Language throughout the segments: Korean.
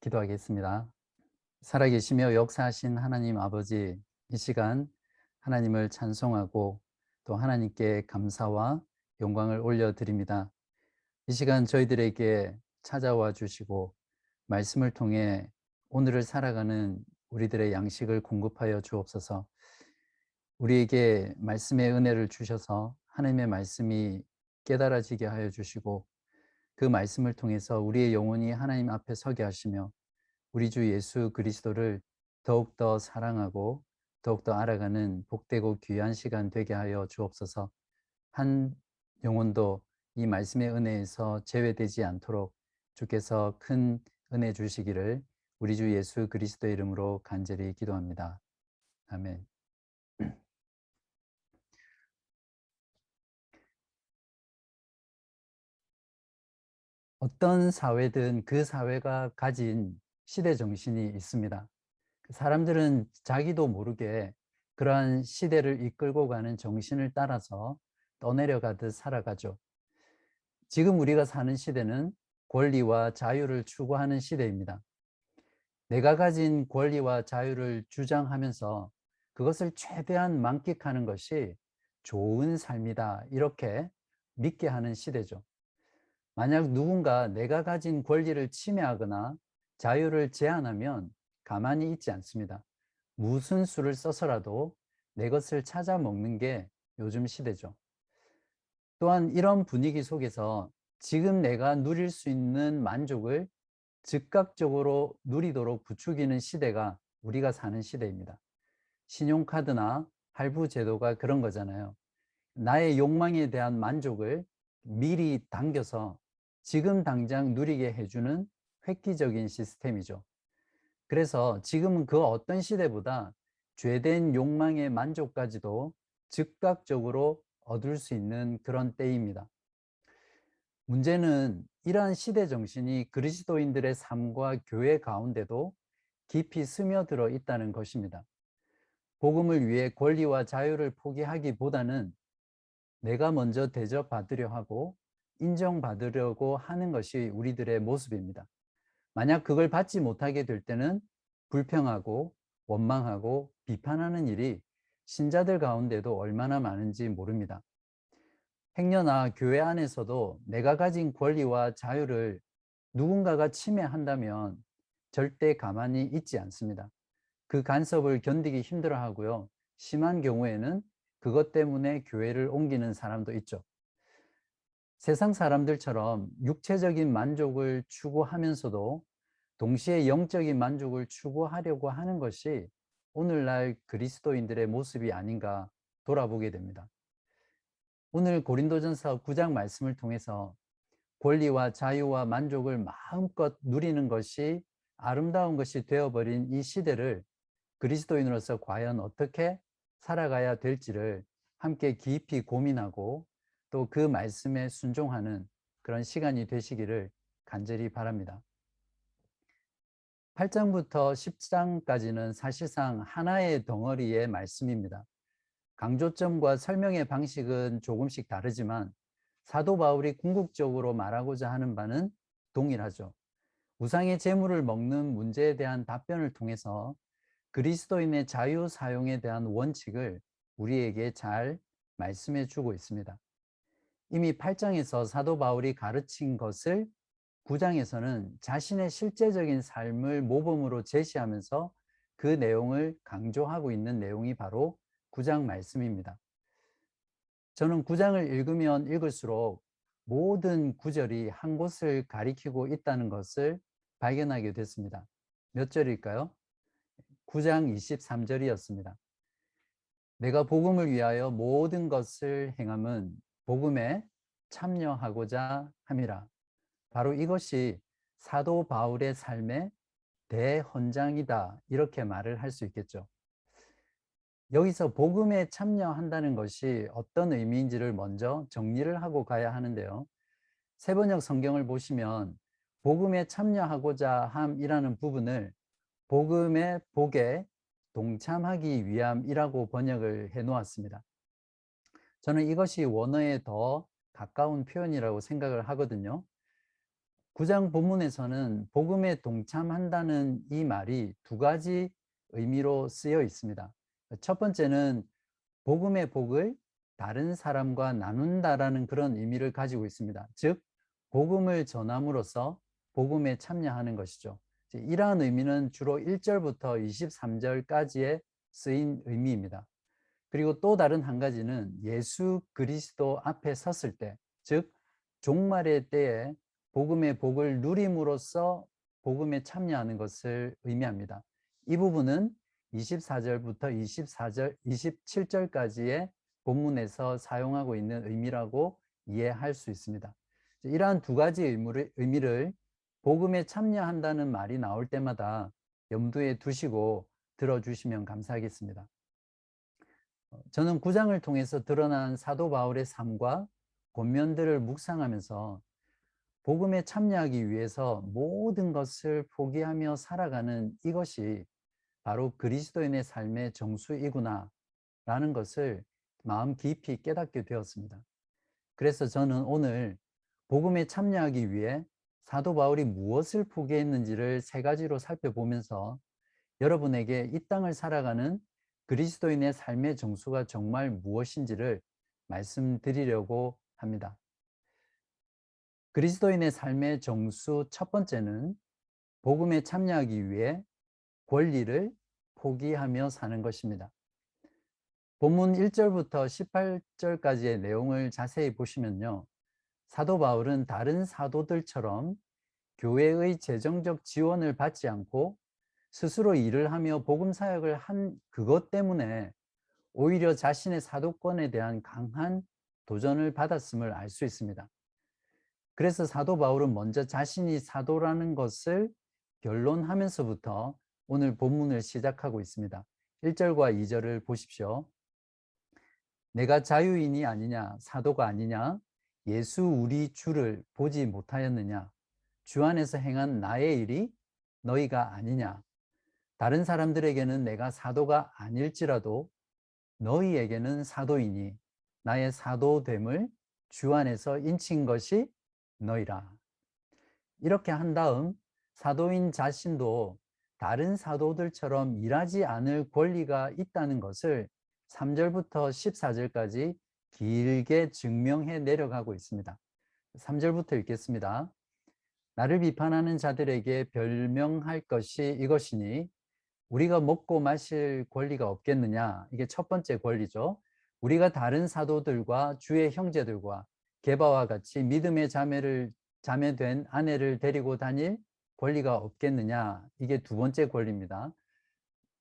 기도하겠습니다. 살아계시며 역사하신 하나님 아버지, 이 시간 하나님을 찬송하고 또 하나님께 감사와 영광을 올려드립니다. 이 시간 저희들에게 찾아와 주시고 말씀을 통해 오늘을 살아가는 우리들의 양식을 공급하여 주옵소서. 우리에게 말씀의 은혜를 주셔서 하나님의 말씀이 깨달아지게 하여 주시고 그 말씀을 통해서 우리의 영혼이 하나님 앞에 서게 하시며 우리 주 예수 그리스도를 더욱더 사랑하고 더욱더 알아가는 복되고 귀한 시간 되게 하여 주옵소서 한 영혼도 이 말씀의 은혜에서 제외되지 않도록 주께서 큰 은혜 주시기를 우리 주 예수 그리스도의 이름으로 간절히 기도합니다. 아멘. 어떤 사회든 그 사회가 가진 시대 정신이 있습니다. 사람들은 자기도 모르게 그러한 시대를 이끌고 가는 정신을 따라서 떠내려가듯 살아가죠. 지금 우리가 사는 시대는 권리와 자유를 추구하는 시대입니다. 내가 가진 권리와 자유를 주장하면서 그것을 최대한 만끽하는 것이 좋은 삶이다. 이렇게 믿게 하는 시대죠. 만약 누군가 내가 가진 권리를 침해하거나 자유를 제한하면 가만히 있지 않습니다. 무슨 수를 써서라도 내 것을 찾아 먹는 게 요즘 시대죠. 또한 이런 분위기 속에서 지금 내가 누릴 수 있는 만족을 즉각적으로 누리도록 부추기는 시대가 우리가 사는 시대입니다. 신용카드나 할부 제도가 그런 거잖아요. 나의 욕망에 대한 만족을 미리 당겨서 지금 당장 누리게 해주는 획기적인 시스템이죠. 그래서 지금은 그 어떤 시대보다 죄된 욕망의 만족까지도 즉각적으로 얻을 수 있는 그런 때입니다. 문제는 이러한 시대 정신이 그리스도인들의 삶과 교회 가운데도 깊이 스며들어 있다는 것입니다. 복음을 위해 권리와 자유를 포기하기보다는 내가 먼저 대접받으려 하고 인정받으려고 하는 것이 우리들의 모습입니다. 만약 그걸 받지 못하게 될 때는 불평하고 원망하고 비판하는 일이 신자들 가운데도 얼마나 많은지 모릅니다. 행여나 교회 안에서도 내가 가진 권리와 자유를 누군가가 침해한다면 절대 가만히 있지 않습니다. 그 간섭을 견디기 힘들어 하고요. 심한 경우에는 그것 때문에 교회를 옮기는 사람도 있죠. 세상 사람들처럼 육체적인 만족을 추구하면서도 동시에 영적인 만족을 추구하려고 하는 것이 오늘날 그리스도인들의 모습이 아닌가 돌아보게 됩니다. 오늘 고린도전서 9장 말씀을 통해서 권리와 자유와 만족을 마음껏 누리는 것이 아름다운 것이 되어버린 이 시대를 그리스도인으로서 과연 어떻게 살아가야 될지를 함께 깊이 고민하고 또 그 말씀에 순종하는 그런 시간이 되시기를 간절히 바랍니다. 8장부터 10장까지는 사실상 하나의 덩어리의 말씀입니다. 강조점과 설명의 방식은 조금씩 다르지만 사도 바울이 궁극적으로 말하고자 하는 바는 동일하죠. 우상의 재물을 먹는 문제에 대한 답변을 통해서 그리스도인의 자유 사용에 대한 원칙을 우리에게 잘 말씀해 주고 있습니다. 이미 8장에서 사도 바울이 가르친 것을 9장에서는 자신의 실제적인 삶을 모범으로 제시하면서 그 내용을 강조하고 있는 내용이 바로 9장 말씀입니다. 저는 9장을 읽으면 읽을수록 모든 구절이 한 곳을 가리키고 있다는 것을 발견하게 됐습니다. 몇 절일까요? 9장 23절이었습니다. 내가 복음을 위하여 모든 것을 행함은 복음에 참여하고자 함이라. 바로 이것이 사도 바울의 삶의 대헌장이다. 이렇게 말을 할 수 있겠죠. 여기서 복음에 참여한다는 것이 어떤 의미인지를 먼저 정리를 하고 가야 하는데요. 세번역 성경을 보시면 복음에 참여하고자 함이라는 부분을 복음의 복에 동참하기 위함이라고 번역을 해 놓았습니다. 저는 이것이 원어에 더 가까운 표현이라고 생각을 하거든요. 구장 본문에서는 복음에 동참한다는 이 말이 두 가지 의미로 쓰여 있습니다. 첫 번째는 복음의 복을 다른 사람과 나눈다라는 그런 의미를 가지고 있습니다. 즉, 복음을 전함으로써 복음에 참여하는 것이죠. 이러한 의미는 주로 1절부터 23절까지의 쓰인 의미입니다. 그리고 또 다른 한 가지는 예수 그리스도 앞에 섰을 때, 즉 종말의 때에 복음의 복을 누림으로써 복음에 참여하는 것을 의미합니다. 이 부분은 24절부터 24절, 27절까지의 본문에서 사용하고 있는 의미라고 이해할 수 있습니다. 이러한 두 가지 의미를, 의미를 복음에 참여한다는 말이 나올 때마다 염두에 두시고 들어주시면 감사하겠습니다. 어, 저는 구장을 통해서 드러난 사도 바울의 삶과 권면들을 묵상하면서 복음에 참여하기 위해서 모든 것을 포기하며 살아가는 이것이 바로 그리스도인의 삶의 정수이구나 라는 것을 마음 깊이 깨닫게 되었습니다. 그래서 저는 오늘 복음에 참여하기 위해 사도 바울이 무엇을 포기했는지를 세 가지로 살펴보면서 여러분에게 이 땅을 살아가는 그리스도인의 삶의 정수가 정말 무엇인지를 말씀드리려고 합니다. 그리스도인의 삶의 정수 첫 번째는 복음에 참여하기 위해 권리를 포기하며 사는 것입니다. 본문 1절부터 18절까지의 내용을 자세히 보시면요. 사도 바울은 다른 사도들처럼 교회의 재정적 지원을 받지 않고 스스로 일을 하며 복음 사역을 한 그것 때문에 오히려 자신의 사도권에 대한 강한 도전을 받았음을 알 수 있습니다. 그래서 사도 바울은 먼저 자신이 사도라는 것을 결론하면서부터 오늘 본문을 시작하고 있습니다. 1절과 2절을 보십시오. 내가 자유인이 아니냐, 사도가 아니냐, 예수 우리 주를 보지 못하였느냐, 주 안에서 행한 나의 일이 너희가 아니냐. 다른 사람들에게는 내가 사도가 아닐지라도 너희에게는 사도이니 나의 사도됨을 주 안에서 인친 것이 너희라. 이렇게 한 다음 사도인 자신도 다른 사도들처럼 일하지 않을 권리가 있다는 것을 3절부터 14절까지 길게 증명해 내려가고 있습니다. 3절부터 읽겠습니다. 나를 비판하는 자들에게 별명할 것이 이것이니 우리가 먹고 마실 권리가 없겠느냐? 이게 첫 번째 권리죠. 우리가 다른 사도들과 주의 형제들과 개바와 같이 믿음의 자매를 자매된 아내를 데리고 다닐 권리가 없겠느냐? 이게 두 번째 권리입니다.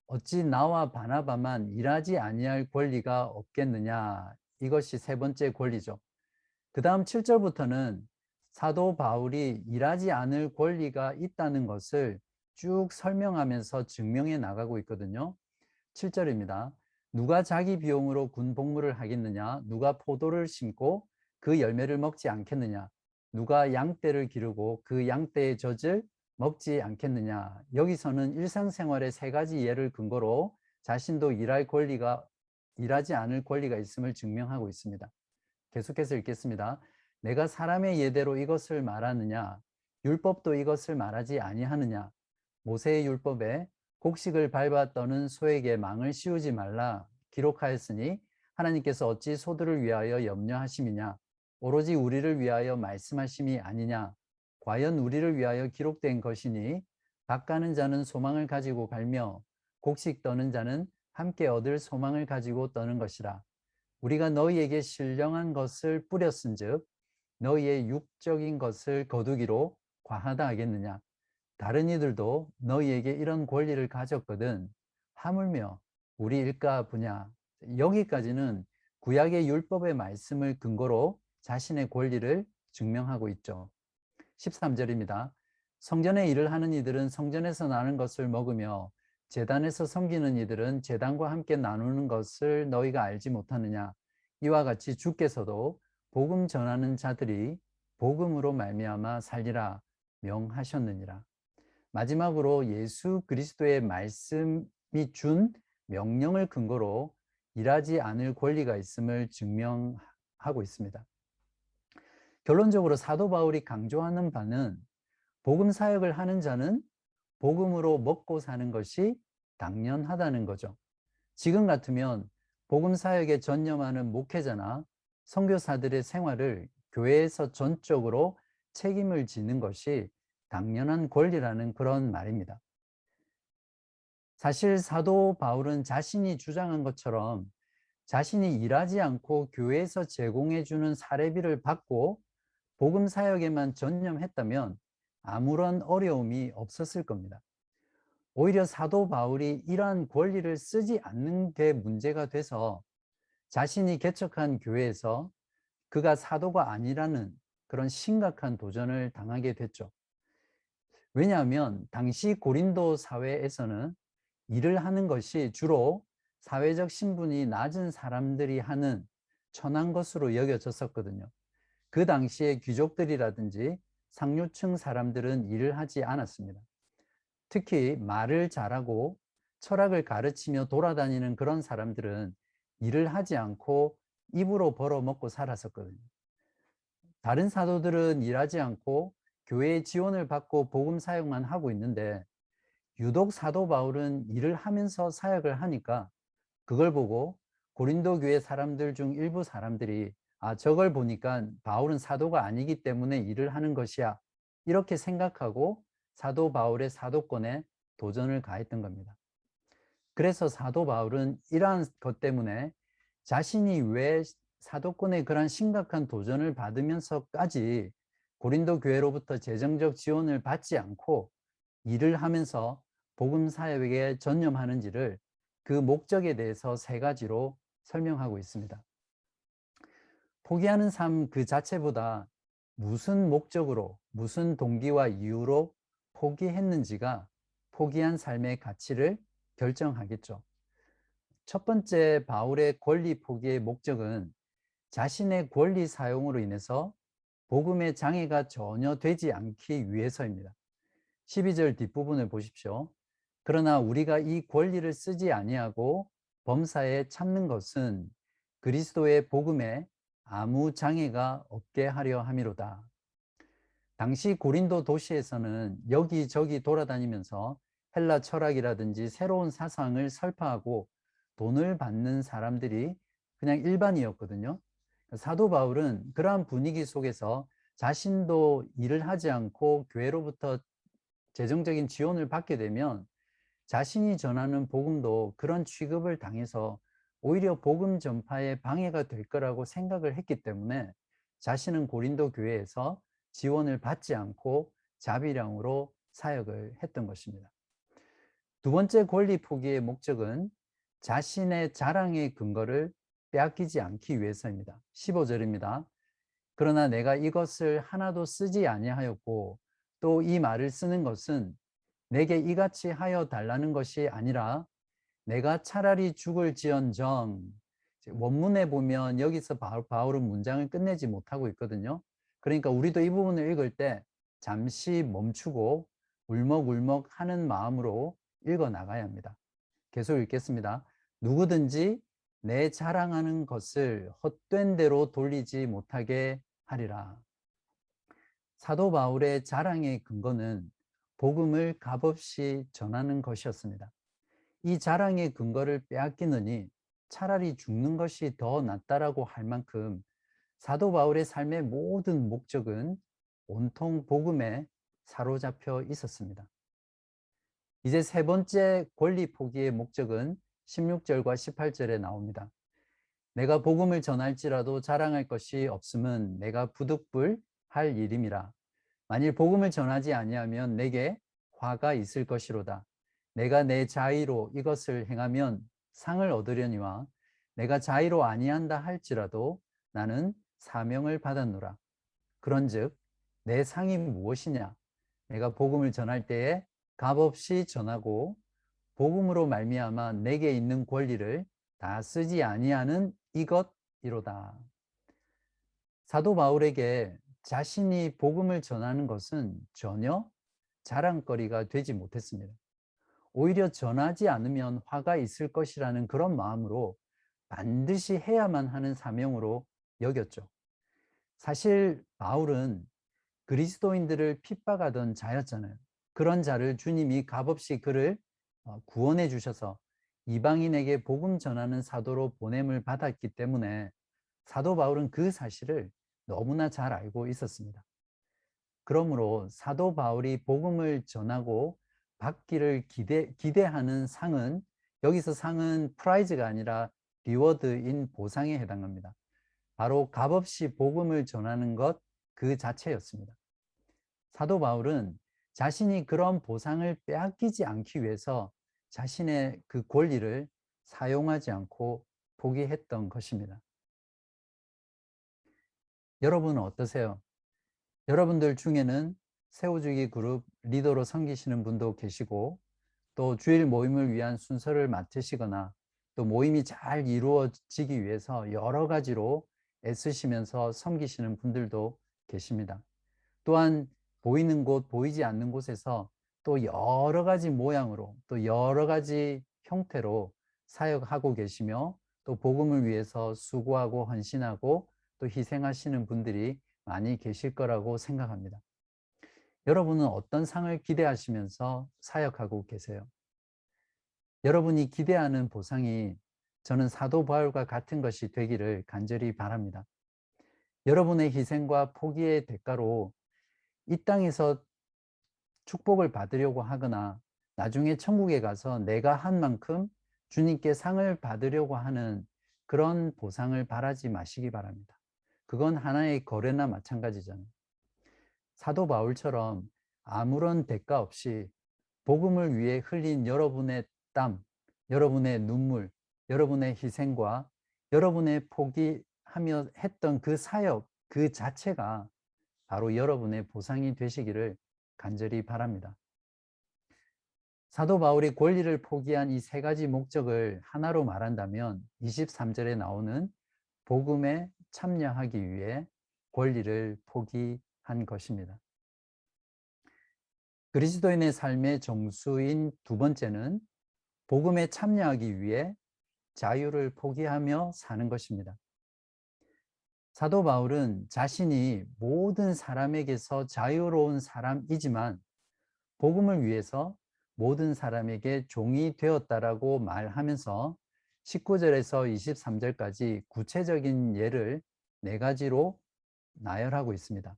어찌 나와 바나바만 일하지 아니할 권리가 없겠느냐? 이것이 세 번째 권리죠. 그 다음 7절부터는 사도 바울이 일하지 않을 권리가 있다는 것을 쭉 설명하면서 증명해 나가고 있거든요. 7절입니다. 누가 자기 비용으로 군 복무를 하겠느냐? 누가 포도를 심고 그 열매를 먹지 않겠느냐? 누가 양떼를 기르고 그 양떼의 젖을 먹지 않겠느냐. 여기서는 일상생활의 세 가지 예를 근거로 자신도 일할 권리가 일하지 않을 권리가 있음을 증명하고 있습니다. 계속해서 읽겠습니다. 내가 사람의 예대로 이것을 말하느냐 율법도 이것을 말하지 아니하느냐 모세의 율법에 곡식을 밟아 떠는 소에게 망을 씌우지 말라 기록하였으니 하나님께서 어찌 소들을 위하여 염려하심이냐 오로지 우리를 위하여 말씀하심이 아니냐 과연 우리를 위하여 기록된 것이니 밭가는 자는 소망을 가지고 갈며 곡식 떠는 자는 함께 얻을 소망을 가지고 떠는 것이라. 우리가 너희에게 신령한 것을 뿌렸은즉 너희의 육적인 것을 거두기로 과하다 하겠느냐. 다른 이들도 너희에게 이런 권리를 가졌거든 하물며 우리 일가 분야 여기까지는 구약의 율법의 말씀을 근거로 자신의 권리를 증명하고 있죠. 13절입니다. 성전에 일을 하는 이들은 성전에서 나는 것을 먹으며 재단에서 섬기는 이들은 재단과 함께 나누는 것을 너희가 알지 못하느냐 이와 같이 주께서도 복음 전하는 자들이 복음으로 말미암아 살리라 명하셨느니라 마지막으로 예수 그리스도의 말씀이 준 명령을 근거로 일하지 않을 권리가 있음을 증명하고 있습니다. 결론적으로 사도 바울이 강조하는 바는 복음 사역을 하는 자는 복음으로 먹고 사는 것이 당연하다는 거죠. 지금 같으면 복음 사역에 전념하는 목회자나 선교사들의 생활을 교회에서 전적으로 책임을 지는 것이 당연한 권리라는 그런 말입니다. 사실 사도 바울은 자신이 주장한 것처럼 자신이 일하지 않고 교회에서 제공해 주는 사례비를 받고 복음 사역에만 전념했다면 아무런 어려움이 없었을 겁니다. 오히려 사도 바울이 이러한 권리를 쓰지 않는 게 문제가 돼서 자신이 개척한 교회에서 그가 사도가 아니라는 그런 심각한 도전을 당하게 됐죠. 왜냐하면 당시 고린도 사회에서는 일을 하는 것이 주로 사회적 신분이 낮은 사람들이 하는 천한 것으로 여겨졌었거든요. 그 당시에 귀족들이라든지 상류층 사람들은 일을 하지 않았습니다. 특히 말을 잘하고 철학을 가르치며 돌아다니는 그런 사람들은 일을 하지 않고 입으로 벌어먹고 살았었거든요. 다른 사도들은 일하지 않고 교회의 지원을 받고 복음 사역만 하고 있는데 유독 사도 바울은 일을 하면서 사역을 하니까 그걸 보고 고린도 교회 사람들 중 일부 사람들이 아 저걸 보니까 바울은 사도가 아니기 때문에 일을 하는 것이야 이렇게 생각하고 사도 바울의 사도권에 도전을 가했던 겁니다. 그래서 사도 바울은 이러한 것 때문에 자신이 왜 사도권의 그런 심각한 도전을 받으면서까지 고린도 교회로부터 재정적 지원을 받지 않고 일을 하면서 복음 사역에 전념하는지를 그 목적에 대해서 세 가지로 설명하고 있습니다. 포기하는 삶 그 자체보다 무슨 목적으로, 무슨 동기와 이유로 포기했는지가 포기한 삶의 가치를 결정하겠죠. 첫 번째 바울의 권리 포기의 목적은 자신의 권리 사용으로 인해서 복음의 장애가 전혀 되지 않기 위해서입니다. 12절 뒷부분을 보십시오. 그러나 우리가 이 권리를 쓰지 아니하고 범사에 참는 것은 그리스도의 복음에 아무 장애가 없게 하려 함이로다. 당시 고린도 도시에서는 여기저기 돌아다니면서 헬라 철학이라든지 새로운 사상을 설파하고 돈을 받는 사람들이 그냥 일반이었거든요. 사도 바울은 그러한 분위기 속에서 자신도 일을 하지 않고 교회로부터 재정적인 지원을 받게 되면 자신이 전하는 복음도 그런 취급을 당해서 오히려 복음 전파에 방해가 될 거라고 생각을 했기 때문에 자신은 고린도 교회에서 지원을 받지 않고 자비량으로 사역을 했던 것입니다. 두 번째 권리 포기의 목적은 자신의 자랑의 근거를 빼앗기지 않기 위해서입니다. 15절입니다. 그러나 내가 이것을 하나도 쓰지 아니하였고 또 이 말을 쓰는 것은 내게 이같이 하여 달라는 것이 아니라 내가 차라리 죽을지언정 원문에 보면 여기서 바울은 문장을 끝내지 못하고 있거든요. 그러니까 우리도 이 부분을 읽을 때 잠시 멈추고 울먹울먹 하는 마음으로 읽어 나가야 합니다. 계속 읽겠습니다. 누구든지 내 자랑하는 것을 헛된 대로 돌리지 못하게 하리라. 사도 바울의 자랑의 근거는 복음을 값없이 전하는 것이었습니다. 이 자랑의 근거를 빼앗기느니 차라리 죽는 것이 더 낫다라고 할 만큼 사도 바울의 삶의 모든 목적은 온통 복음에 사로잡혀 있었습니다. 이제 세 번째 권리 포기의 목적은 16절과 18절에 나옵니다. 내가 복음을 전할지라도 자랑할 것이 없음은 내가 부득불 할 일임이라. 만일 복음을 전하지 아니하면 내게 화가 있을 것이로다. 내가 내 자의로 이것을 행하면 상을 얻으려니와 내가 자의로 아니한다 할지라도 나는 사명을 받았노라. 그런즉 내 상이 무엇이냐? 내가 복음을 전할 때에 값없이 전하고 복음으로 말미암아 내게 있는 권리를 다 쓰지 아니하는 이것 이로다. 사도 바울에게 자신이 복음을 전하는 것은 전혀 자랑거리가 되지 못했습니다. 오히려 전하지 않으면 화가 있을 것이라는 그런 마음으로 반드시 해야만 하는 사명으로 여겼죠. 사실 바울은 그리스도인들을 핍박하던 자였잖아요. 그런 자를 주님이 값없이 그를 어, 구원해 주셔서 이방인에게 복음 전하는 사도로 보냄을 받았기 때문에 사도 바울은 그 사실을 너무나 잘 알고 있었습니다. 그러므로 사도 바울이 복음을 전하고 받기를 기대, 기대하는 상은 여기서 상은 prize가 아니라 reward인 보상에 해당합니다. 바로 값없이 복음을 전하는 것 그 자체였습니다. 사도 바울은 자신이 그런 보상을 빼앗기지 않기 위해서 자신의 그 권리를 사용하지 않고 포기했던 것입니다. 여러분은 어떠세요? 여러분들 중에는 세우주기 그룹 리더로 섬기시는 분도 계시고 또 주일 모임을 위한 순서를 맡으시거나 또 모임이 잘 이루어지기 위해서 여러 가지로 애쓰시면서 섬기시는 분들도 계십니다. 또한 보이는 곳, 보이지 않는 곳에서 또 여러 가지 모양으로 또 여러 가지 형태로 사역하고 계시며 또 복음을 위해서 수고하고 헌신하고 또 희생하시는 분들이 많이 계실 거라고 생각합니다. 여러분은 어떤 상을 기대하시면서 사역하고 계세요? 여러분이 기대하는 보상이 저는 사도 바울과 같은 것이 되기를 간절히 바랍니다. 여러분의 희생과 포기의 대가로 이 땅에서 축복을 받으려고 하거나 나중에 천국에 가서 내가 한 만큼 주님께 상을 받으려고 하는 그런 보상을 바라지 마시기 바랍니다. 그건 하나의 거래나 마찬가지잖아요. 사도 바울처럼 아무런 대가 없이 복음을 위해 흘린 여러분의 땀, 여러분의 눈물, 여러분의 희생과 여러분의 포기하며 했던 그 사역 그 자체가 바로 여러분의 보상이 되시기를 간절히 바랍니다. 사도 바울이 권리를 포기한 이 세 가지 목적을 하나로 말한다면 23절에 나오는 복음에 참여하기 위해 권리를 포기한 것입니다. 그리스도인의 삶의 정수인 두 번째는 복음에 참여하기 위해 자유를 포기하며 사는 것입니다. 사도 바울은 자신이 모든 사람에게서 자유로운 사람이지만 복음을 위해서 모든 사람에게 종이 되었다라고 말하면서 19절에서 23절까지 구체적인 예를 네 가지로 나열하고 있습니다.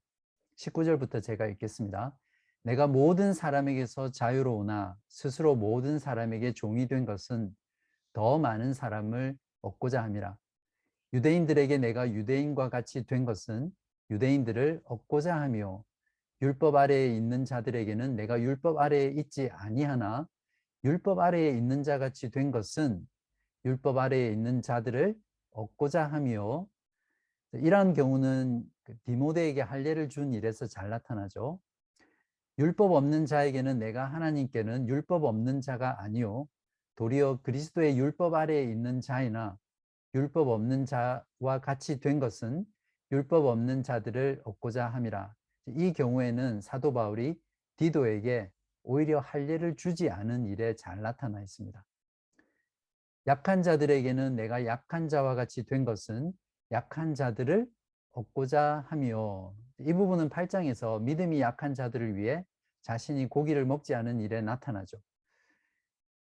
19절부터 제가 읽겠습니다. 내가 모든 사람에게서 자유로우나 스스로 모든 사람에게 종이 된 것은 더 많은 사람을 얻고자 함이라. 유대인들에게 내가 유대인과 같이 된 것은 유대인들을 얻고자 하며 율법 아래에 있는 자들에게는 내가 율법 아래에 있지 아니하나 율법 아래에 있는 자 같이 된 것은 율법 아래에 있는 자들을 얻고자 하며 이러한 경우는 그 디모데에게 할례를 준 일에서 잘 나타나죠. 율법 없는 자에게는 내가 하나님께는 율법 없는 자가 아니요 도리어 그리스도의 율법 아래에 있는 자이나 율법 없는 자와 같이 된 것은 율법 없는 자들을 얻고자 함이라. 이 경우에는 사도 바울이 디도에게 오히려 할례를 주지 않은 일에 잘 나타나 있습니다. 약한 자들에게는 내가 약한 자와 같이 된 것은 약한 자들을 얻고자 하며 이 부분은 8장에서 믿음이 약한 자들을 위해 자신이 고기를 먹지 않은 일에 나타나죠.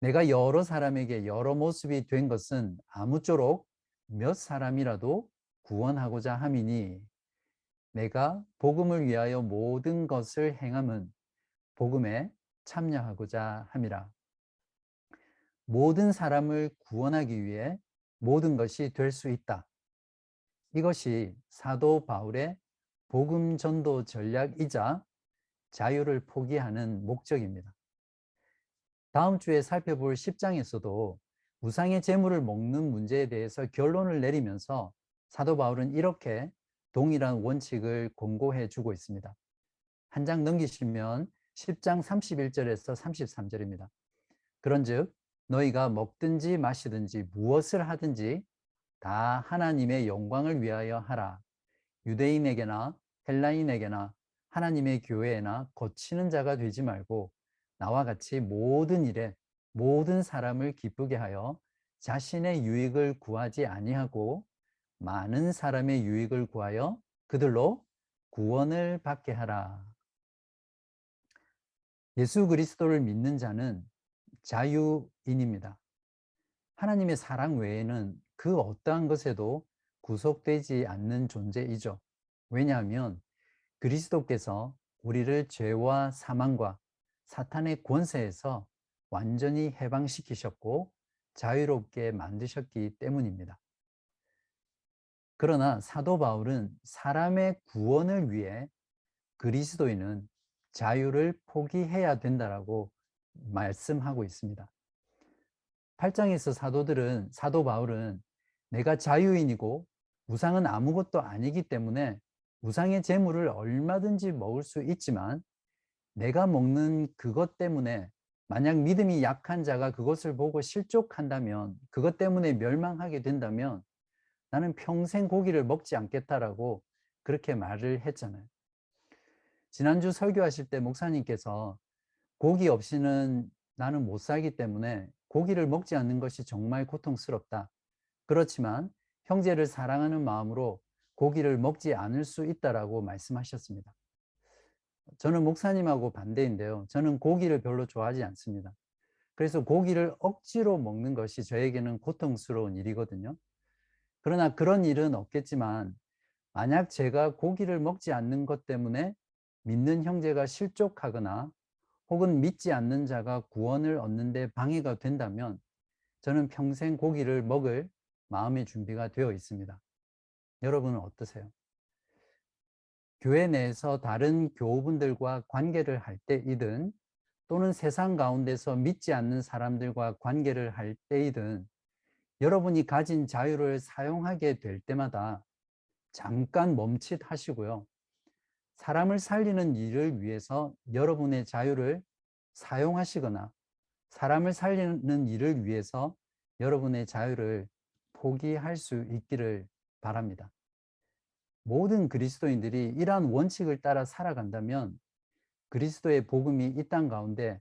내가 여러 사람에게 여러 모습이 된 것은 아무쪼록 몇 사람이라도 구원하고자 함이니 내가 복음을 위하여 모든 것을 행함은 복음에 참여하고자 함이라. 모든 사람을 구원하기 위해 모든 것이 될 수 있다. 이것이 사도 바울의 복음 전도 전략이자 자유를 포기하는 목적입니다. 다음 주에 살펴볼 10장에서도 우상의 재물을 먹는 문제에 대해서 결론을 내리면서 사도 바울은 이렇게 동일한 원칙을 공고해 주고 있습니다. 한 장 넘기시면 10장 31절에서 33절입니다. 그런즉 너희가 먹든지 마시든지 무엇을 하든지 다 하나님의 영광을 위하여 하라. 유대인에게나 헬라인에게나 하나님의 교회에나 거치는 자가 되지 말고 나와 같이 모든 일에 모든 사람을 기쁘게 하여 자신의 유익을 구하지 아니하고 많은 사람의 유익을 구하여 그들로 구원을 받게 하라. 예수 그리스도를 믿는 자는 자유인입니다. 하나님의 사랑 외에는 그 어떠한 것에도 구속되지 않는 존재이죠. 왜냐하면 그리스도께서 우리를 죄와 사망과 사탄의 권세에서 완전히 해방시키셨고 자유롭게 만드셨기 때문입니다. 그러나 사도 바울은 사람의 구원을 위해 그리스도인은 자유를 포기해야 된다라고 말씀하고 있습니다. 8장에서 사도들은 사도 바울은 내가 자유인이고 우상은 아무것도 아니기 때문에 우상의 재물을 얼마든지 먹을 수 있지만 내가 먹는 그것 때문에 만약 믿음이 약한 자가 그것을 보고 실족한다면 그것 때문에 멸망하게 된다면 나는 평생 고기를 먹지 않겠다라고 그렇게 말을 했잖아요. 지난주 설교하실 때 목사님께서 고기 없이는 나는 못 살기 때문에 고기를 먹지 않는 것이 정말 고통스럽다. 그렇지만 형제를 사랑하는 마음으로 고기를 먹지 않을 수 있다라고 말씀하셨습니다. 저는 목사님하고 반대인데요. 저는 고기를 별로 좋아하지 않습니다. 그래서 고기를 억지로 먹는 것이 저에게는 고통스러운 일이거든요. 그러나 그런 일은 없겠지만 만약 제가 고기를 먹지 않는 것 때문에 믿는 형제가 실족하거나 혹은 믿지 않는 자가 구원을 얻는 데 방해가 된다면 저는 평생 고기를 먹을 마음의 준비가 되어 있습니다. 여러분은 어떠세요? 교회 내에서 다른 교우분들과 관계를 할 때이든 또는 세상 가운데서 믿지 않는 사람들과 관계를 할 때이든 여러분이 가진 자유를 사용하게 될 때마다 잠깐 멈칫하시고요. 사람을 살리는 일을 위해서 여러분의 자유를 사용하시거나 사람을 살리는 일을 위해서 여러분의 자유를 포기할 수 있기를 바랍니다. 모든 그리스도인들이 이러한 원칙을 따라 살아간다면 그리스도의 복음이 이 땅 가운데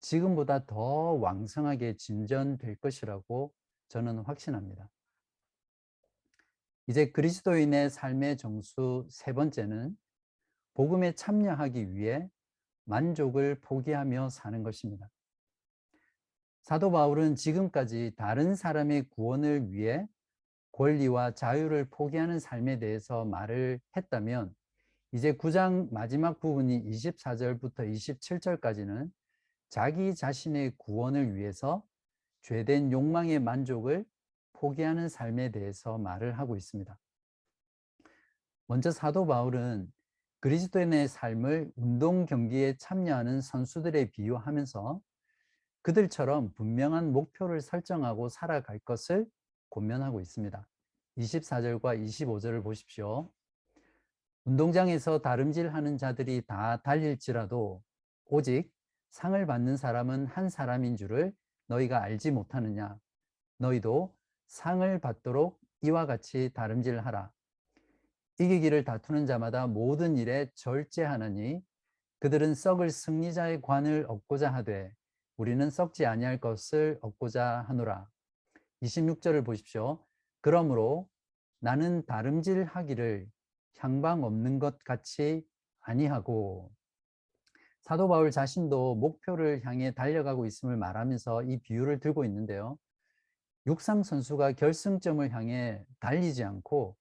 지금보다 더 왕성하게 진전될 것이라고 저는 확신합니다. 이제 그리스도인의 삶의 정수 세 번째는 복음에 참여하기 위해 만족을 포기하며 사는 것입니다. 사도 바울은 지금까지 다른 사람의 구원을 위해 권리와 자유를 포기하는 삶에 대해서 말을 했다면 이제 9장 마지막 부분이 24절부터 27절까지는 자기 자신의 구원을 위해서 죄된 욕망의 만족을 포기하는 삶에 대해서 말을 하고 있습니다. 먼저 사도 바울은 그리스도인의 삶을 운동 경기에 참여하는 선수들에 비유하면서 그들처럼 분명한 목표를 설정하고 살아갈 것을 권면하고 있습니다. 24절과 25절을 보십시오. 운동장에서 다름질하는 자들이 다 달릴지라도 오직 상을 받는 사람은 한 사람인 줄을 너희가 알지 못하느냐 너희도 상을 받도록 이와 같이 다름질하라 이기기를 다투는 자마다 모든 일에 절제하느니 그들은 썩을 승리자의 관을 얻고자 하되 우리는 썩지 아니할 것을 얻고자 하노라 26절을 보십시오 그러므로 나는 다름질하기를 향방 없는 것 같이 아니하고 사도 바울 자신도 목표를 향해 달려가고 있음을 말하면서 이 비유를 들고 있는데요. 육상 선수가 결승점을 향해 달리지 않고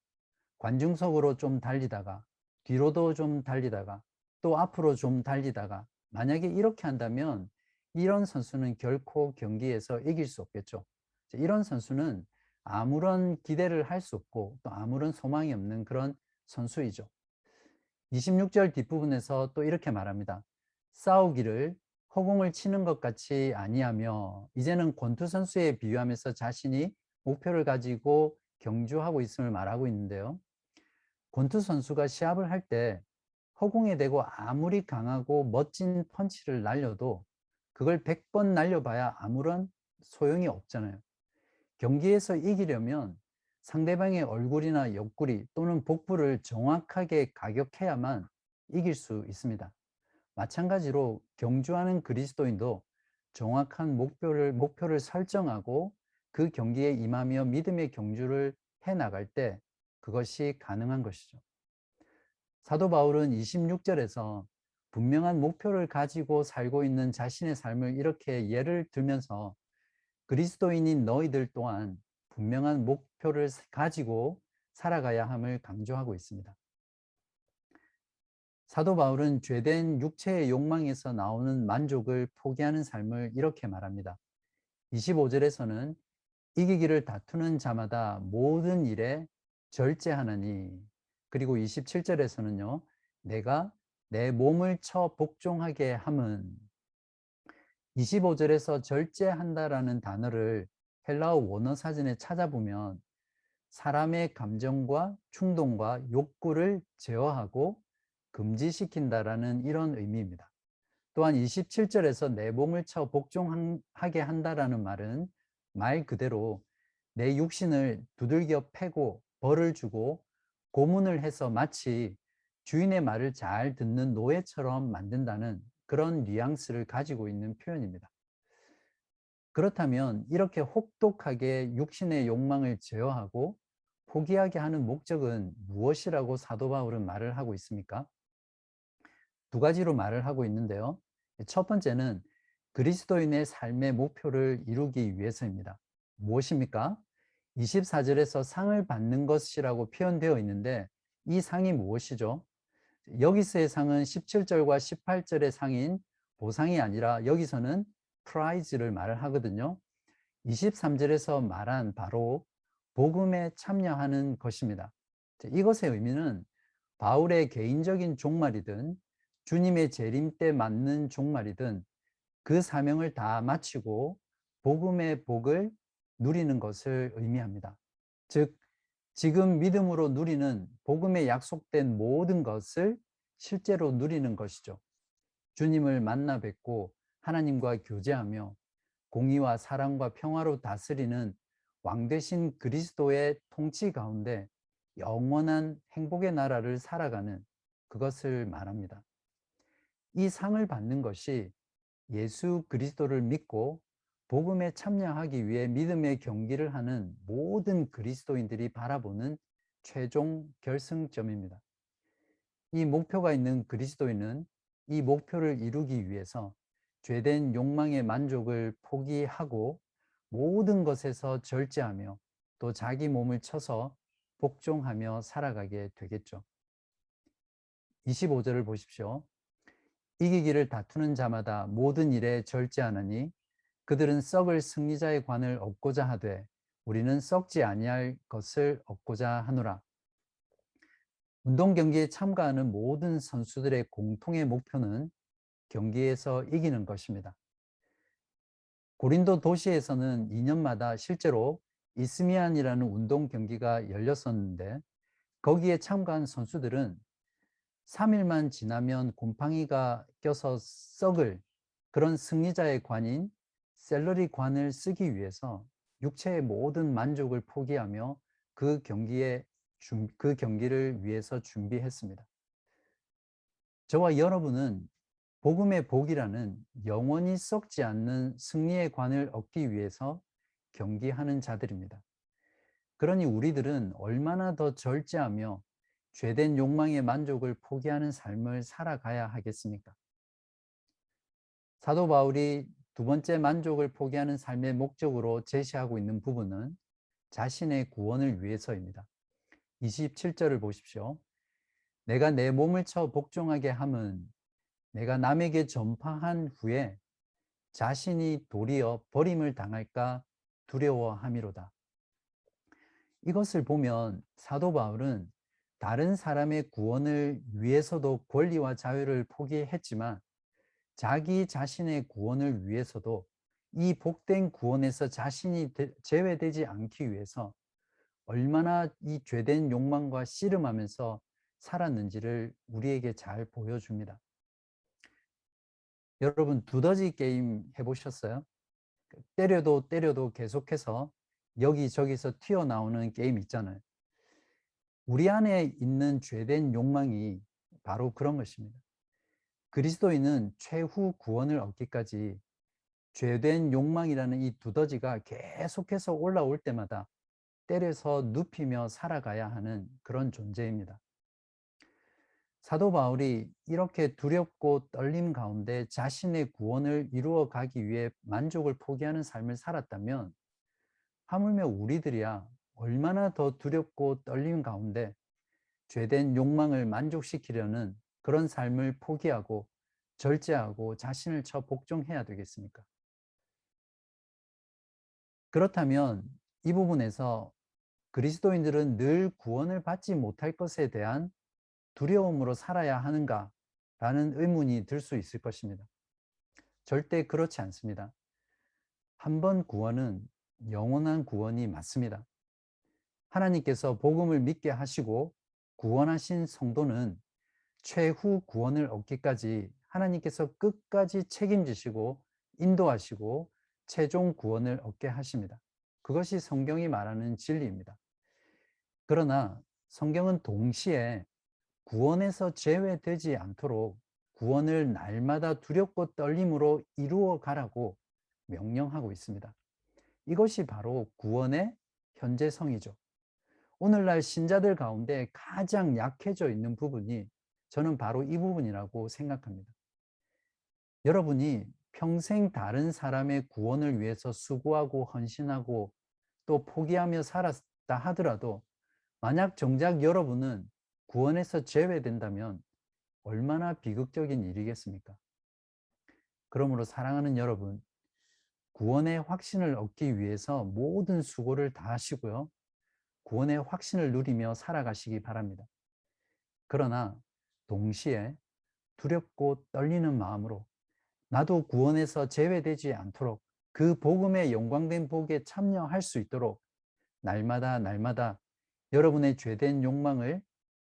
관중석으로 좀 달리다가 뒤로도 좀 달리다가 또 앞으로 좀 달리다가 만약에 이렇게 한다면 이런 선수는 결코 경기에서 이길 수 없겠죠. 이런 선수는 아무런 기대를 할 수 없고 또 아무런 소망이 없는 그런 선수이죠. 26절 뒷부분에서 또 이렇게 말합니다. 싸우기를 허공을 치는 것 같이 아니하며 이제는 권투 선수에 비유하면서 자신이 목표를 가지고 경주하고 있음을 말하고 있는데요. 권투 선수가 시합을 할 때 허공에 대고 아무리 강하고 멋진 펀치를 날려도 그걸 100번 날려봐야 아무런 소용이 없잖아요. 경기에서 이기려면 상대방의 얼굴이나 옆구리 또는 복부를 정확하게 가격해야만 이길 수 있습니다. 마찬가지로 경주하는 그리스도인도 정확한 목표를 목표를 설정하고 그 경기에 임하며 믿음의 경주를 해 나갈 때 그것이 가능한 것이죠. 사도 바울은 26절에서 분명한 목표를 가지고 살고 있는 자신의 삶을 이렇게 예를 들면서 그리스도인인 너희들 또한 분명한 목표를 가지고 살아가야 함을 강조하고 있습니다. 사도 바울은 죄된 육체의 욕망에서 나오는 만족을 포기하는 삶을 이렇게 말합니다. 25절에서는 이기기를 다투는 자마다 모든 일에 절제하느니 그리고 27절에서는요. 내가 내 몸을 쳐 복종하게 함은 25절에서 절제한다라는 단어를 헬라어 원어 사전에 찾아보면 사람의 감정과 충동과 욕구를 제어하고 금지시킨다라는 이런 의미입니다. 또한 27절에서 내 몸을 쳐 복종하게 한다라는 말은 말 그대로 내 육신을 두들겨 패고 벌을 주고 고문을 해서 마치 주인의 말을 잘 듣는 노예처럼 만든다는 그런 뉘앙스를 가지고 있는 표현입니다. 그렇다면 이렇게 혹독하게 육신의 욕망을 제어하고 포기하게 하는 목적은 무엇이라고 사도 바울은 말을 하고 있습니까? 두 가지로 말을 하고 있는데요. 첫 번째는 그리스도인의 삶의 목표를 이루기 위해서입니다. 무엇입니까? 24절에서 상을 받는 것이라고 표현되어 있는데 이 상이 무엇이죠? 여기서의 상은 17절과 18절의 상인 보상이 아니라 여기서는 prize를 말을 하거든요. 23절에서 말한 바로 복음에 참여하는 것입니다. 이것의 의미는 바울의 개인적인 종말이든 주님의 재림 때 맞는 종말이든 그 사명을 다 마치고 복음의 복을 누리는 것을 의미합니다. 즉 지금 믿음으로 누리는 복음에 약속된 모든 것을 실제로 누리는 것이죠. 주님을 만나 뵙고 하나님과 교제하며 공의와 사랑과 평화로 다스리는 왕 되신 그리스도의 통치 가운데 영원한 행복의 나라를 살아가는 그것을 말합니다. 이 상을 받는 것이 예수 그리스도를 믿고 복음에 참여하기 위해 믿음의 경기를 하는 모든 그리스도인들이 바라보는 최종 결승점입니다. 이 목표가 있는 그리스도인은 이 목표를 이루기 위해서 죄된 욕망의 만족을 포기하고 모든 것에서 절제하며 또 자기 몸을 쳐서 복종하며 살아가게 되겠죠. 25절을 보십시오. 이기기를 다투는 자마다 모든 일에 절제하느니 그들은 썩을 승리자의 관을 얻고자 하되 우리는 썩지 아니할 것을 얻고자 하노라. 운동 경기에 참가하는 모든 선수들의 공통의 목표는 경기에서 이기는 것입니다. 고린도 도시에서는 2년마다 실제로 이스미안이라는 운동 경기가 열렸었는데 거기에 참가한 선수들은 3일만 지나면 곰팡이가 껴서 썩을 그런 승리자의 관인 셀러리 관을 쓰기 위해서 육체의 모든 만족을 포기하며 그 경기에 그 경기를 위해서 준비했습니다. 저와 여러분은 복음의 복이라는 영원히 썩지 않는 승리의 관을 얻기 위해서 경기하는 자들입니다. 그러니 우리들은 얼마나 더 절제하며 죄된 욕망의 만족을 포기하는 삶을 살아가야 하겠습니까? 사도 바울이 두 번째 만족을 포기하는 삶의 목적으로 제시하고 있는 부분은 자신의 구원을 위해서입니다. 27절을 보십시오. 내가 내 몸을 쳐 복종하게 함은 내가 남에게 전파한 후에 자신이 도리어 버림을 당할까 두려워함이로다. 이것을 보면 사도 바울은 다른 사람의 구원을 위해서도 권리와 자유를 포기했지만 자기 자신의 구원을 위해서도 이 복된 구원에서 자신이 제외되지 않기 위해서 얼마나 이 죄된 욕망과 씨름하면서 살았는지를 우리에게 잘 보여줍니다. 여러분 두더지 게임 해보셨어요? 때려도 때려도 계속해서 여기저기서 튀어나오는 게임 있잖아요. 우리 안에 있는 죄된 욕망이 바로 그런 것입니다. 그리스도인은 최후 구원을 얻기까지 죄된 욕망이라는 이 두더지가 계속해서 올라올 때마다 때려서 눕히며 살아가야 하는 그런 존재입니다. 사도 바울이 이렇게 두렵고 떨림 가운데 자신의 구원을 이루어 가기 위해 만족을 포기하는 삶을 살았다면 하물며 우리들이야 얼마나 더 두렵고 떨림 가운데 죄된 욕망을 만족시키려는 그런 삶을 포기하고 절제하고 자신을 쳐 복종해야 되겠습니까? 그렇다면 이 부분에서 그리스도인들은 늘 구원을 받지 못할 것에 대한 두려움으로 살아야 하는가? 라는 의문이 들 수 있을 것입니다. 절대 그렇지 않습니다. 한 번 구원은 영원한 구원이 맞습니다. 하나님께서 복음을 믿게 하시고 구원하신 성도는 최후 구원을 얻기까지 하나님께서 끝까지 책임지시고 인도하시고 최종 구원을 얻게 하십니다. 그것이 성경이 말하는 진리입니다. 그러나 성경은 동시에 구원에서 제외되지 않도록 구원을 날마다 두렵고 떨림으로 이루어 가라고 명령하고 있습니다. 이것이 바로 구원의 현재성이죠. 오늘날 신자들 가운데 가장 약해져 있는 부분이 저는 바로 이 부분이라고 생각합니다. 여러분이 평생 다른 사람의 구원을 위해서 수고하고 헌신하고 또 포기하며 살았다 하더라도 만약 정작 여러분은 구원에서 제외된다면 얼마나 비극적인 일이겠습니까? 그러므로 사랑하는 여러분, 구원의 확신을 얻기 위해서 모든 수고를 다 하시고요. 구원의 확신을 누리며 살아가시기 바랍니다. 그러나 동시에 두렵고 떨리는 마음으로 나도 구원에서 제외되지 않도록 그 복음의 영광된 복에 참여할 수 있도록 날마다 날마다 여러분의 죄된 욕망을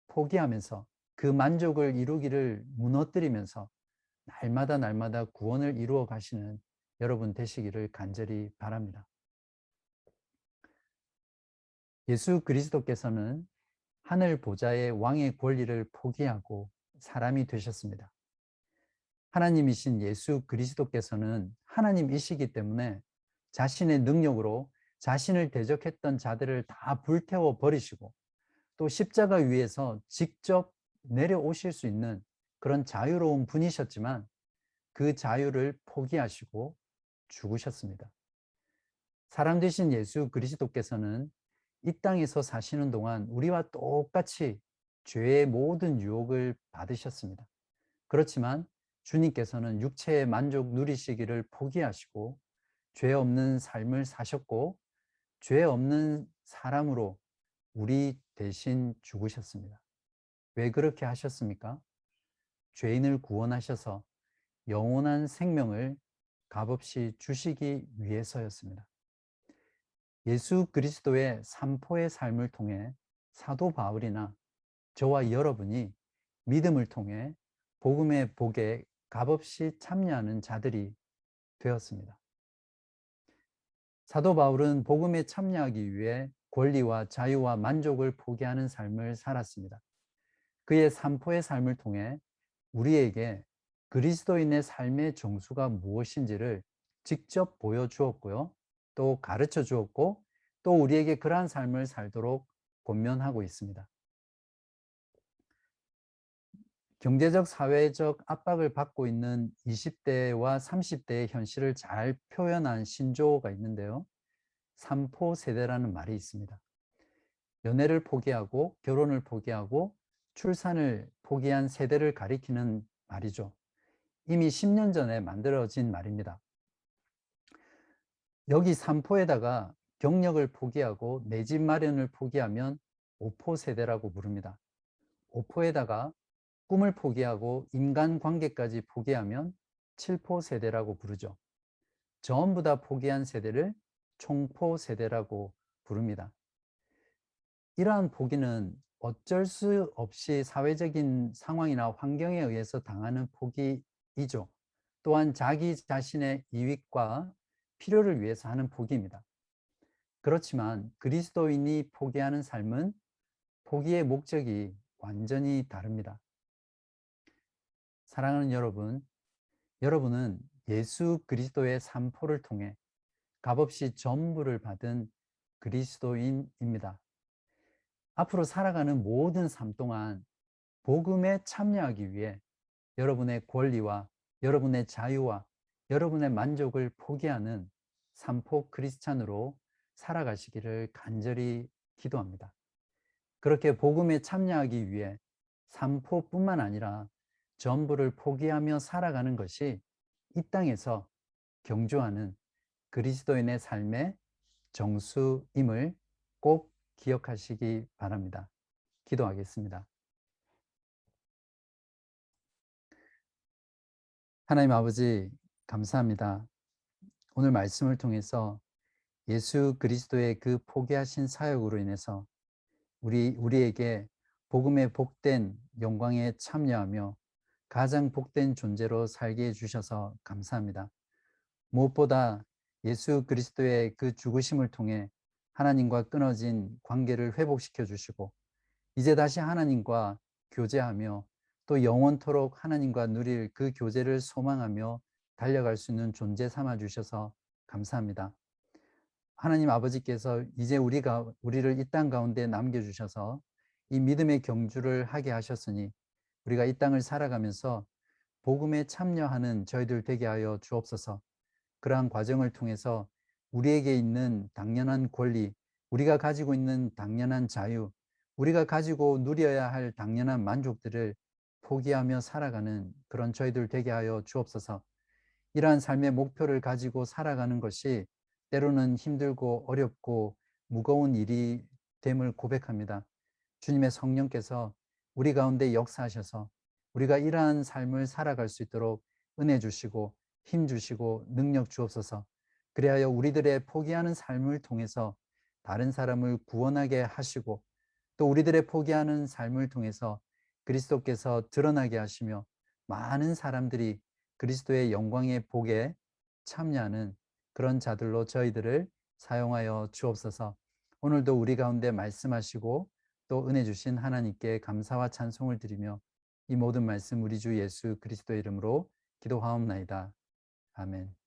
포기하면서 그 만족을 이루기를 무너뜨리면서 날마다 날마다 구원을 이루어 가시는 여러분 되시기를 간절히 바랍니다. 예수 그리스도께서는 하늘 보좌의 왕의 권리를 포기하고 사람이 되셨습니다. 하나님이신 예수 그리스도께서는 하나님이시기 때문에 자신의 능력으로 자신을 대적했던 자들을 다 불태워 버리시고 또 십자가 위에서 직접 내려오실 수 있는 그런 자유로운 분이셨지만 그 자유를 포기하시고 죽으셨습니다. 사람 되신 예수 그리스도께서는 이 땅에서 사시는 동안 우리와 똑같이 죄의 모든 유혹을 받으셨습니다. 그렇지만 주님께서는 육체의 만족 누리시기를 포기하시고 죄 없는 삶을 사셨고 죄 없는 사람으로 우리 대신 죽으셨습니다. 왜 그렇게 하셨습니까? 죄인을 구원하셔서 영원한 생명을 값없이 주시기 위해서였습니다. 예수 그리스도의 삼포의 삶을 통해 사도 바울이나 저와 여러분이 믿음을 통해 복음의 복에 값없이 참여하는 자들이 되었습니다. 사도 바울은 복음에 참여하기 위해 권리와 자유와 만족을 포기하는 삶을 살았습니다. 그의 삼포의 삶을 통해 우리에게 그리스도인의 삶의 정수가 무엇인지를 직접 보여주었고요. 또 가르쳐 주었고 또 우리에게 그러한 삶을 살도록 권면하고 있습니다. 경제적, 사회적 압박을 받고 있는 20대와 30대의 현실을 잘 표현한 신조어가 있는데요. 삼포 세대라는 말이 있습니다. 연애를 포기하고 결혼을 포기하고 출산을 포기한 세대를 가리키는 말이죠. 이미 10년 전에 만들어진 말입니다. 여기 삼포에다가 경력을 포기하고 내 집 마련을 포기하면 오포 세대라고 부릅니다. 오포에다가 꿈을 포기하고 인간 관계까지 포기하면 칠포 세대라고 부르죠. 전부 다 포기한 세대를 총포 세대라고 부릅니다. 이러한 포기는 어쩔 수 없이 사회적인 상황이나 환경에 의해서 당하는 포기이죠. 또한 자기 자신의 이익과 필요를 위해서 하는 포기입니다. 그렇지만 그리스도인이 포기하는 삶은 포기의 목적이 완전히 다릅니다. 사랑하는 여러분, 여러분은 예수 그리스도의 산포를 통해 값없이 전부를 받은 그리스도인입니다. 앞으로 살아가는 모든 삶 동안 복음에 참여하기 위해 여러분의 권리와 여러분의 자유와 여러분의 만족을 포기하는 삼포 크리스찬으로 살아가시기를 간절히 기도합니다. 그렇게 복음에 참여하기 위해 삼포뿐만 아니라 전부를 포기하며 살아가는 것이 이 땅에서 경주하는 그리스도인의 삶의 정수임을 꼭 기억하시기 바랍니다. 기도하겠습니다. 하나님 아버지, 감사합니다. 오늘 말씀을 통해서 예수 그리스도의 그 포기하신 사역으로 인해서 우리, 우리에게 복음의 복된 영광에 참여하며 가장 복된 존재로 살게 해주셔서 감사합니다. 무엇보다 예수 그리스도의 그 죽으심을 통해 하나님과 끊어진 관계를 회복시켜 주시고 이제 다시 하나님과 교제하며 또 영원토록 하나님과 누릴 그 교제를 소망하며 달려갈 수 있는 존재 삼아 주셔서 감사합니다. 하나님 아버지께서 이제 우리가 우리를 이 땅 가운데 남겨 주셔서 이 믿음의 경주를 하게 하셨으니 우리가 이 땅을 살아가면서 복음에 참여하는 저희들 되게 하여 주옵소서. 그러한 과정을 통해서 우리에게 있는 당연한 권리, 우리가 가지고 있는 당연한 자유, 우리가 가지고 누려야 할 당연한 만족들을 포기하며 살아가는 그런 저희들 되게 하여 주옵소서. 이러한 삶의 목표를 가지고 살아가는 것이 때로는 힘들고 어렵고 무거운 일이 됨을 고백합니다. 주님의 성령께서 우리 가운데 역사하셔서 우리가 이러한 삶을 살아갈 수 있도록 은혜 주시고 힘 주시고 능력 주옵소서. 그리하여 우리들의 포기하는 삶을 통해서 다른 사람을 구원하게 하시고 또 우리들의 포기하는 삶을 통해서 그리스도께서 드러나게 하시며 많은 사람들이 그리스도의 영광의 복에 참여하는 그런 자들로 저희들을 사용하여 주옵소서. 오늘도 우리 가운데 말씀하시고 또 은혜 주신 하나님께 감사와 찬송을 드리며 이 모든 말씀 우리 주 예수 그리스도 이름으로 기도하옵나이다. 아멘.